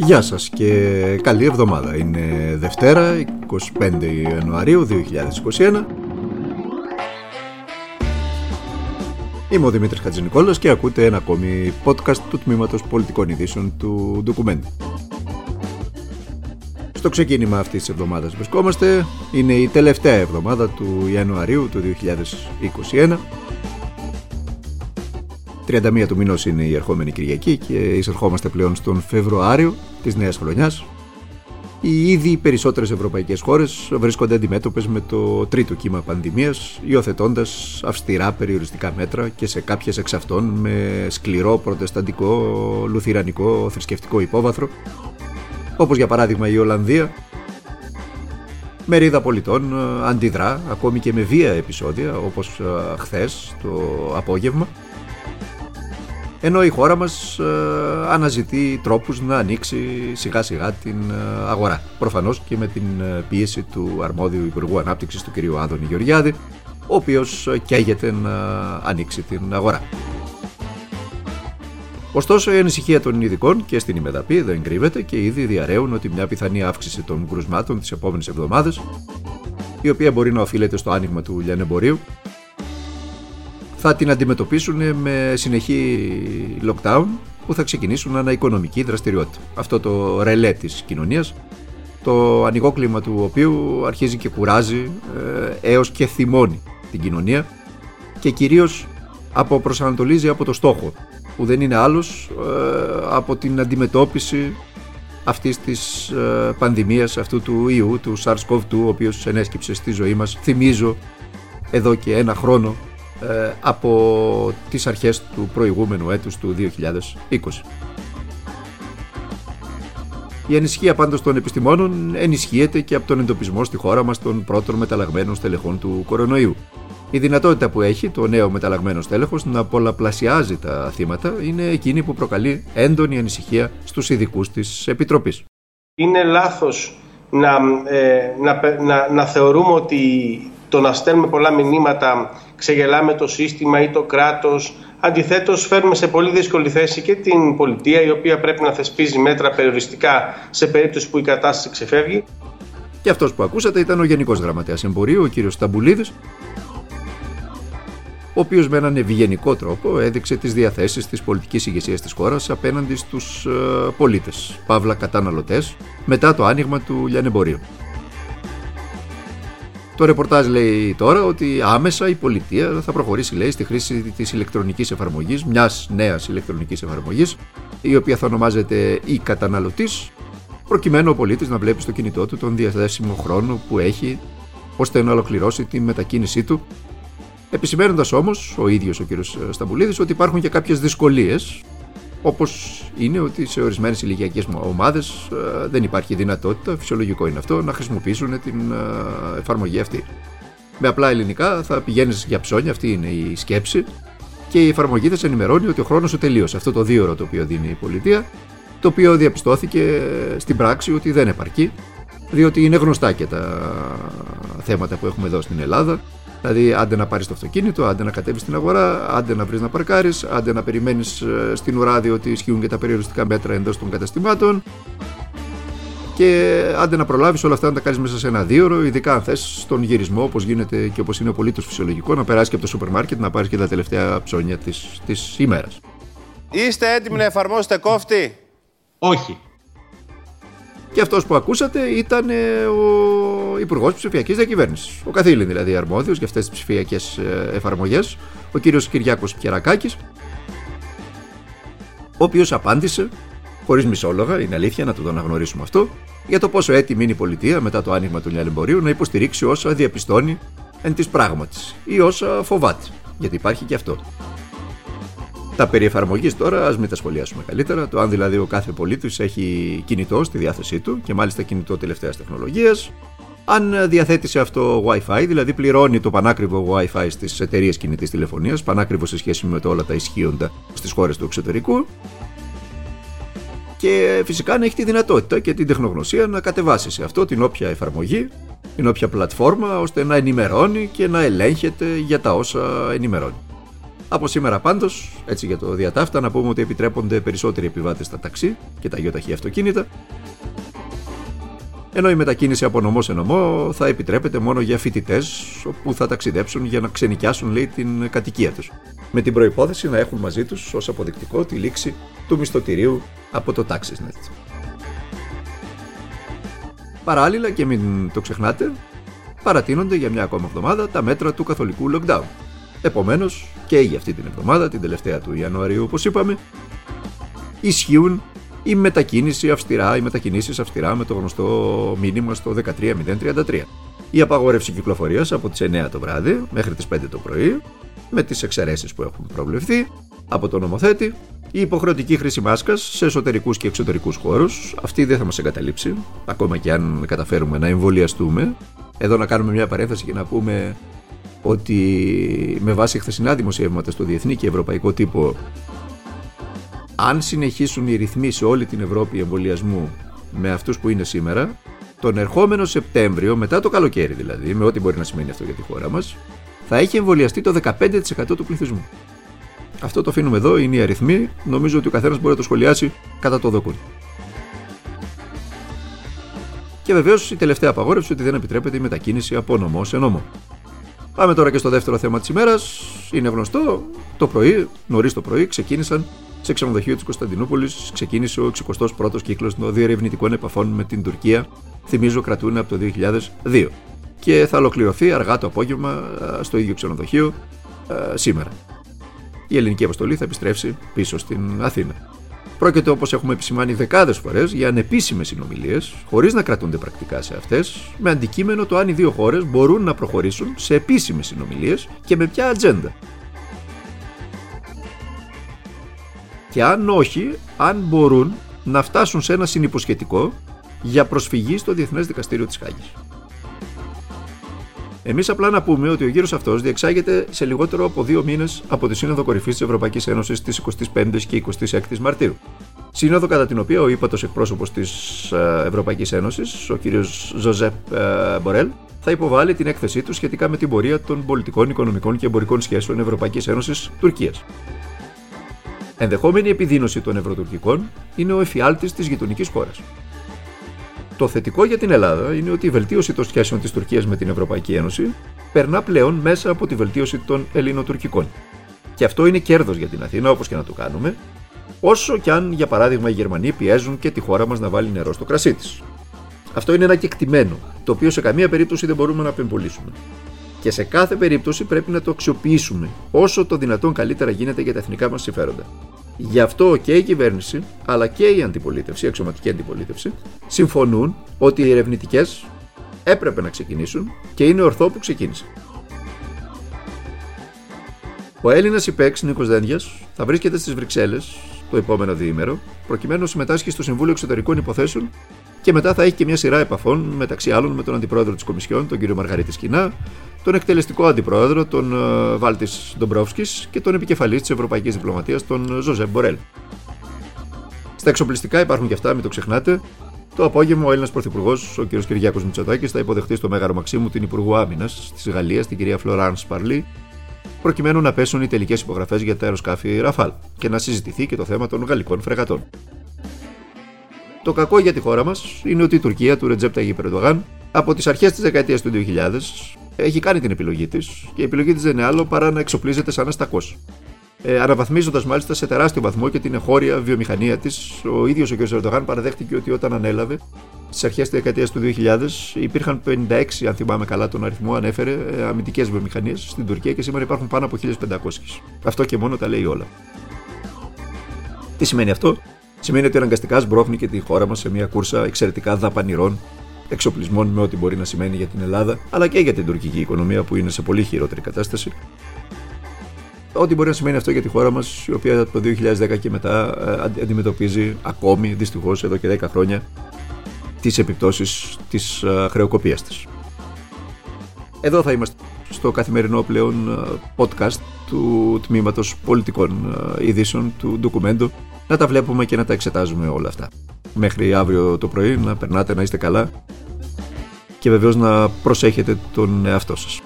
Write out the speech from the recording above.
Γεια σας και καλή εβδομάδα. Είναι Δευτέρα, 25 Ιανουαρίου 2021. Είμαι ο Δημήτρης Χατζηνικόλας και ακούτε ένα ακόμη podcast του Τμήματος Πολιτικών Ειδήσεων του Ντοκουμέν. Στο ξεκίνημα αυτής της εβδομάδας βρισκόμαστε. Είναι η τελευταία εβδομάδα του Ιανουαρίου του 2021 31 του μηνός είναι η ερχόμενη Κυριακή και εισερχόμαστε πλέον στον Φεβρουάριο της νέας χρονιάς. Οι ήδη περισσότερες ευρωπαϊκές χώρες βρίσκονται αντιμέτωπες με το τρίτο κύμα πανδημίας, υιοθετώντας αυστηρά περιοριστικά μέτρα και σε κάποιες εξ αυτών με σκληρό προτεσταντικό, λουθυρανικό, θρησκευτικό υπόβαθρο, όπως για παράδειγμα η Ολλανδία, Μερίδα πολιτών αντιδρά ακόμη και με βία επεισόδια όπως χθες το απόγευμα ενώ η χώρα μας ε, αναζητεί τρόπους να ανοίξει σιγά σιγά την ε, αγορά. Προφανώς και με την ε, πίεση του αρμόδιου Υπουργού Ανάπτυξης του κ. Άδωνη Γεωργιάδη, ο οποίος καίγεται να ανοίξει την αγορά. Ωστόσο, η ανησυχία των ειδικών και στην ημεδαπή δεν κρύβεται και ήδη διαρρέουν ότι μια πιθανή αύξηση των κρουσμάτων τις επόμενες εβδομάδες, η οποία μπορεί να οφείλεται στο άνοιγμα του λιανεμπορίου, θα την αντιμετωπίσουν με συνεχή lockdown που θα ξεκινήσουν ένα οικονομική δραστηριότητα. Αυτό το ρελέ της κοινωνίας, το ανοιγό κλίμα του οποίου αρχίζει και κουράζει ε, έως και θυμώνει την κοινωνία και κυρίως αποπροσανατολίζει από το στόχο που δεν είναι άλλος ε, από την αντιμετώπιση αυτής της ε, πανδημίας, αυτού του ιού, του SARS-CoV-2, ο οποίος ενέσκυψε στη ζωή μας, θυμίζω, εδώ και ένα χρόνο ε, από τις αρχές του προηγούμενου έτους του 2020. Η ανησυχία πάντως των επιστημόνων ενισχύεται και από τον εντοπισμό στη χώρα μας των πρώτων μεταλλαγμένων στελεχών του κορονοϊού. Η δυνατότητα που έχει το νέο μεταλλαγμένο στέλεχος να πολλαπλασιάζει τα θύματα είναι εκείνη που προκαλεί έντονη ανησυχία στους ειδικούς της Επιτροπής. Είναι λάθος να, ε, να, να, να θεωρούμε ότι το να στέλνουμε πολλά μηνύματα ξεγελάμε το σύστημα ή το κράτος. Αντιθέτως φέρνουμε σε πολύ δύσκολη θέση και την πολιτεία η οποία πρέπει να θεσπίζει μέτρα περιοριστικά σε περίπτωση που η κατάσταση ξεφεύγει. Και αυτός που ακούσατε ήταν ο Γενικός Γραμματέας Εμπορίου, ο κύριος Σταμπουλίδης, ο οποίος με έναν ευγενικό τρόπο έδειξε τις διαθέσεις της πολιτικής ηγεσίας της χώρας απέναντι στους ε, πολίτες, παύλα καταναλωτές, μετά το άνοιγμα του λιανεμπορίου. Το ρεπορτάζ λέει τώρα ότι άμεσα η πολιτεία θα προχωρήσει λέει, στη χρήση της ηλεκτρονικής εφαρμογής, μιας νέας ηλεκτρονικής εφαρμογής, η οποία θα ονομάζεται η καταναλωτής, προκειμένου ο πολίτης να βλέπει στο κινητό του τον διαθέσιμο χρόνο που έχει ώστε να ολοκληρώσει τη μετακίνησή του. Επισημένοντα όμως ο ίδιος ο κ. Σταμπουλίδης ότι υπάρχουν και κάποιες δυσκολίες Όπως είναι ότι σε ορισμένες ηλικιακές ομάδες ε, δεν υπάρχει δυνατότητα, φυσιολογικό είναι αυτό, να χρησιμοποιήσουν την ε, εφαρμογή αυτή. Με απλά ελληνικά θα πηγαίνεις για ψώνια, αυτή είναι η σκέψη, και η εφαρμογή θα σε ενημερώνει ότι ο χρόνος σου τελείωσε. Αυτό το δύο το οποίο δίνει η πολιτεία, το οποίο διαπιστώθηκε στην πράξη ότι δεν επαρκεί, διότι είναι γνωστά και τα θέματα που έχουμε εδώ στην Ελλάδα Δηλαδή, άντε να πάρεις το αυτοκίνητο, άντε να κατέβεις στην αγορά, άντε να βρεις να παρκάρεις, άντε να περιμένεις ε, στην ουρά διότι ισχύουν και τα περιοριστικά μέτρα εντός των καταστημάτων. Και άντε να προλάβεις όλα αυτά να τα κάνεις μέσα σε ένα δύο ειδικά αν θες στον γυρισμό, όπως γίνεται και όπως είναι απολύτω φυσιολογικό, να περάσεις και από το σούπερ μάρκετ να πάρεις και τα τελευταία ψώνια της ημέρας. Είστε έτοιμοι να εφαρμόσετε κόφτη; Όχι. Και αυτός που ακούσατε ήταν ε, ο Υπουργός Ψηφιακής Διακυβέρνησης. Ο καθήλυν δηλαδή αρμόδιος για αυτές τις ψηφιακές ε, εφαρμογές, ο κύριος Κυριάκος Κερακάκης, ο οποίος απάντησε, χωρίς μισόλογα, είναι αλήθεια να το αναγνωρίσουμε αυτό, για το πόσο έτοιμη είναι η πολιτεία μετά το άνοιγμα του λιανεμπορίου να υποστηρίξει όσα διαπιστώνει εν της πράγματι ή όσα φοβάται. Γιατί υπάρχει και αυτό. Τα περί εφαρμογής τώρα, ας μην τα σχολιάσουμε καλύτερα. Το αν δηλαδή ο κάθε πολίτης έχει κινητό στη διάθεσή του και μάλιστα κινητό τελευταίας τεχνολογίας. Αν διαθέτει σε αυτό Wi-Fi, δηλαδή πληρώνει το πανάκριβο Wi-Fi στις εταιρείες κινητής τηλεφωνίας, πανάκριβο σε σχέση με το όλα τα ισχύοντα στις χώρες του εξωτερικού. Και φυσικά να έχει τη δυνατότητα και την τεχνογνωσία να κατεβάσει σε αυτό την όποια εφαρμογή, την όποια πλατφόρμα, ώστε να ενημερώνει και να ελέγχεται για τα όσα ενημερώνει. Από σήμερα πάντως, έτσι για το διατάφτα, να πούμε ότι επιτρέπονται περισσότεροι επιβάτες στα ταξί και τα γιοταχή αυτοκίνητα. Ενώ η μετακίνηση από νομό σε νομό θα επιτρέπεται μόνο για φοιτητές που θα ταξιδέψουν για να ξενικιάσουν λέει, την κατοικία τους. Με την προπόθεση να έχουν μαζί τους ως αποδεικτικό τη λήξη του μισθωτηρίου από το TaxisNet. Παράλληλα και μην το ξεχνάτε, παρατείνονται για μια ακόμα εβδομάδα τα μέτρα του καθολικού lockdown. Επομένως, και για αυτή την εβδομάδα, την τελευταία του Ιανουαρίου, όπως είπαμε, ισχύουν η μετακίνηση αυστηρά, οι μετακινήσεις αυστηρά με το γνωστό μήνυμα στο 13033. Η απαγόρευση κυκλοφορίας από τις 9 το βράδυ μέχρι τις 5 το πρωί, με τις εξαιρέσεις που έχουν προβλεφθεί από τον νομοθέτη, η υποχρεωτική χρήση μάσκας σε εσωτερικούς και εξωτερικούς χώρους. Αυτή δεν θα μας εγκαταλείψει, ακόμα και αν καταφέρουμε να εμβολιαστούμε. Εδώ να κάνουμε μια παρένθεση και να πούμε ότι με βάση χθεσινά δημοσιεύματα στο διεθνή και ευρωπαϊκό τύπο αν συνεχίσουν οι ρυθμοί σε όλη την Ευρώπη εμβολιασμού με αυτούς που είναι σήμερα τον ερχόμενο Σεπτέμβριο, μετά το καλοκαίρι δηλαδή, με ό,τι μπορεί να σημαίνει αυτό για τη χώρα μας, θα έχει εμβολιαστεί το 15% του πληθυσμού. Αυτό το αφήνουμε εδώ, είναι οι αριθμοί. Νομίζω ότι ο καθένας μπορεί να το σχολιάσει κατά το δοκούν. Και βεβαίως η τελευταία απαγόρευση ότι δεν επιτρέπεται η μετακίνηση από νομό σε νόμο. Πάμε τώρα και στο δεύτερο θέμα της ημέρας. Είναι γνωστό, το πρωί, νωρίς το πρωί, ξεκίνησαν σε ξενοδοχείο της Κωνσταντινούπολης. Ξεκίνησε ο 61ο κύκλος των διερευνητικών επαφών με την Τουρκία. Θυμίζω, κρατούν από το 2002. Και θα ολοκληρωθεί αργά το απόγευμα στο ίδιο ξενοδοχείο σήμερα. Η ελληνική αποστολή θα επιστρέψει πίσω στην Αθήνα. Πρόκειται, όπως έχουμε επισημάνει δεκάδες φορές, για ανεπίσημες συνομιλίες, χωρίς να κρατούνται πρακτικά σε αυτές, με αντικείμενο το αν οι δύο χώρες μπορούν να προχωρήσουν σε επίσημες συνομιλίες και με ποια ατζέντα. Και αν όχι, αν μπορούν να φτάσουν σε ένα συνυποσχετικό για προσφυγή στο Διεθνές Δικαστήριο της Χάγης. Εμείς απλά να πούμε ότι ο γύρος αυτός διεξάγεται σε λιγότερο από δύο μήνες από τη Σύνοδο Κορυφής της Ευρωπαϊκής Ένωσης τη 25η και 26η Μαρτίου. Σύνοδο κατά την οποία ο ύπατος εκπρόσωπος της ε, Ευρωπαϊκής Ένωσης, ο κ. Ζωζέπ ε, Μπορέλ, θα υποβάλει την έκθεσή του σχετικά με την πορεία των πολιτικών, οικονομικών και εμπορικών σχέσεων Ευρωπαϊκής Ένωσης Τουρκίας. Ενδεχόμενη επιδείνωση των ευρωτουρκικών είναι ο εφιάλτης της γειτονικής χώρας. Το θετικό για την Ελλάδα είναι ότι η βελτίωση των σχέσεων της Τουρκίας με την Ευρωπαϊκή Ένωση περνά πλέον μέσα από τη βελτίωση των Ελληνοτουρκικών. Και αυτό είναι κέρδος για την Αθήνα, όπως και να το κάνουμε, όσο κι αν, για παράδειγμα, οι Γερμανοί πιέζουν και τη χώρα μας να βάλει νερό στο κρασί της. Αυτό είναι ένα κεκτημένο, το οποίο σε καμία περίπτωση δεν μπορούμε να απεμπολίσουμε. Και σε κάθε περίπτωση πρέπει να το αξιοποιήσουμε όσο το δυνατόν καλύτερα γίνεται για τα εθνικά μας συμφέροντα. Γι' αυτό και η κυβέρνηση, αλλά και η αντιπολίτευση, η αξιωματική αντιπολίτευση, συμφωνούν ότι οι ερευνητικές έπρεπε να ξεκινήσουν και είναι ορθό που ξεκίνησε. Ο Έλληνας υπέξ Νίκος Δένδιας θα βρίσκεται στις Βρυξέλλες το επόμενο διήμερο, προκειμένου να συμμετάσχει στο Συμβούλιο Εξωτερικών Υποθέσεων και μετά θα έχει και μια σειρά επαφών μεταξύ άλλων με τον Αντιπρόεδρο της Κομισιόν, τον κύριο Μαργαρίτη Σκινά, τον εκτελεστικό αντιπρόεδρο, τον ε, Βάλτης Ντομπρόφσκης και τον επικεφαλής της Ευρωπαϊκής Διπλωματίας, τον Ζωζέ Μπορέλ. Στα εξοπλιστικά υπάρχουν και αυτά, μην το ξεχνάτε. Το απόγευμα ο Έλληνας Πρωθυπουργός, ο κ. Κυριάκος Μητσοτάκης, θα υποδεχτεί στο Μέγαρο Μαξίμου την Υπουργό Άμυνας της Γαλλίας, την κυρία Φλωράνς Σπαρλί, προκειμένου να πέσουν οι τελικές υπογραφές για τα αεροσκάφη Ραφάλ και να συζητηθεί και το θέμα των γαλλικών φρεγατών. Το κακό για τη χώρα μας είναι ότι η Τουρκία του Ρετζέπτα Περντογάν από τις αρχές της δεκαετίας του 2000 έχει κάνει την επιλογή της και η επιλογή της δεν είναι άλλο παρά να εξοπλίζεται σαν αστακό. Ε, Αναβαθμίζοντας μάλιστα σε τεράστιο βαθμό και την εγχώρια βιομηχανία της, ο ίδιος ο κ. Ερντογάν παραδέχτηκε ότι όταν ανέλαβε στις αρχές της δεκαετίας του 2000 υπήρχαν 56, αν θυμάμαι καλά τον αριθμό, ανέφερε ε, αμυντικές βιομηχανίες στην Τουρκία και σήμερα υπάρχουν πάνω από 1500. Αυτό και μόνο τα λέει όλα. Τι σημαίνει αυτό, Σημαίνει ότι αναγκαστικά σμπρώχνει και τη χώρα μας σε μια κούρσα εξαιρετικά δαπανηρών εξοπλισμών με ό,τι μπορεί να σημαίνει για την Ελλάδα, αλλά και για την τουρκική οικονομία που είναι σε πολύ χειρότερη κατάσταση. Ό,τι μπορεί να σημαίνει αυτό για τη χώρα μας, η οποία από το 2010 και μετά ε, αντιμετωπίζει ακόμη, δυστυχώς εδώ και 10 χρόνια, τις επιπτώσεις της ε, χρεοκοπίας της. Εδώ θα είμαστε στο καθημερινό πλέον ε, podcast του τμήματος πολιτικών ειδήσεων του ντοκουμέντου να τα βλέπουμε και να τα εξετάζουμε όλα αυτά. Μέχρι αύριο το πρωί να περνάτε να είστε καλά και βεβαίως να προσέχετε τον εαυτό σας.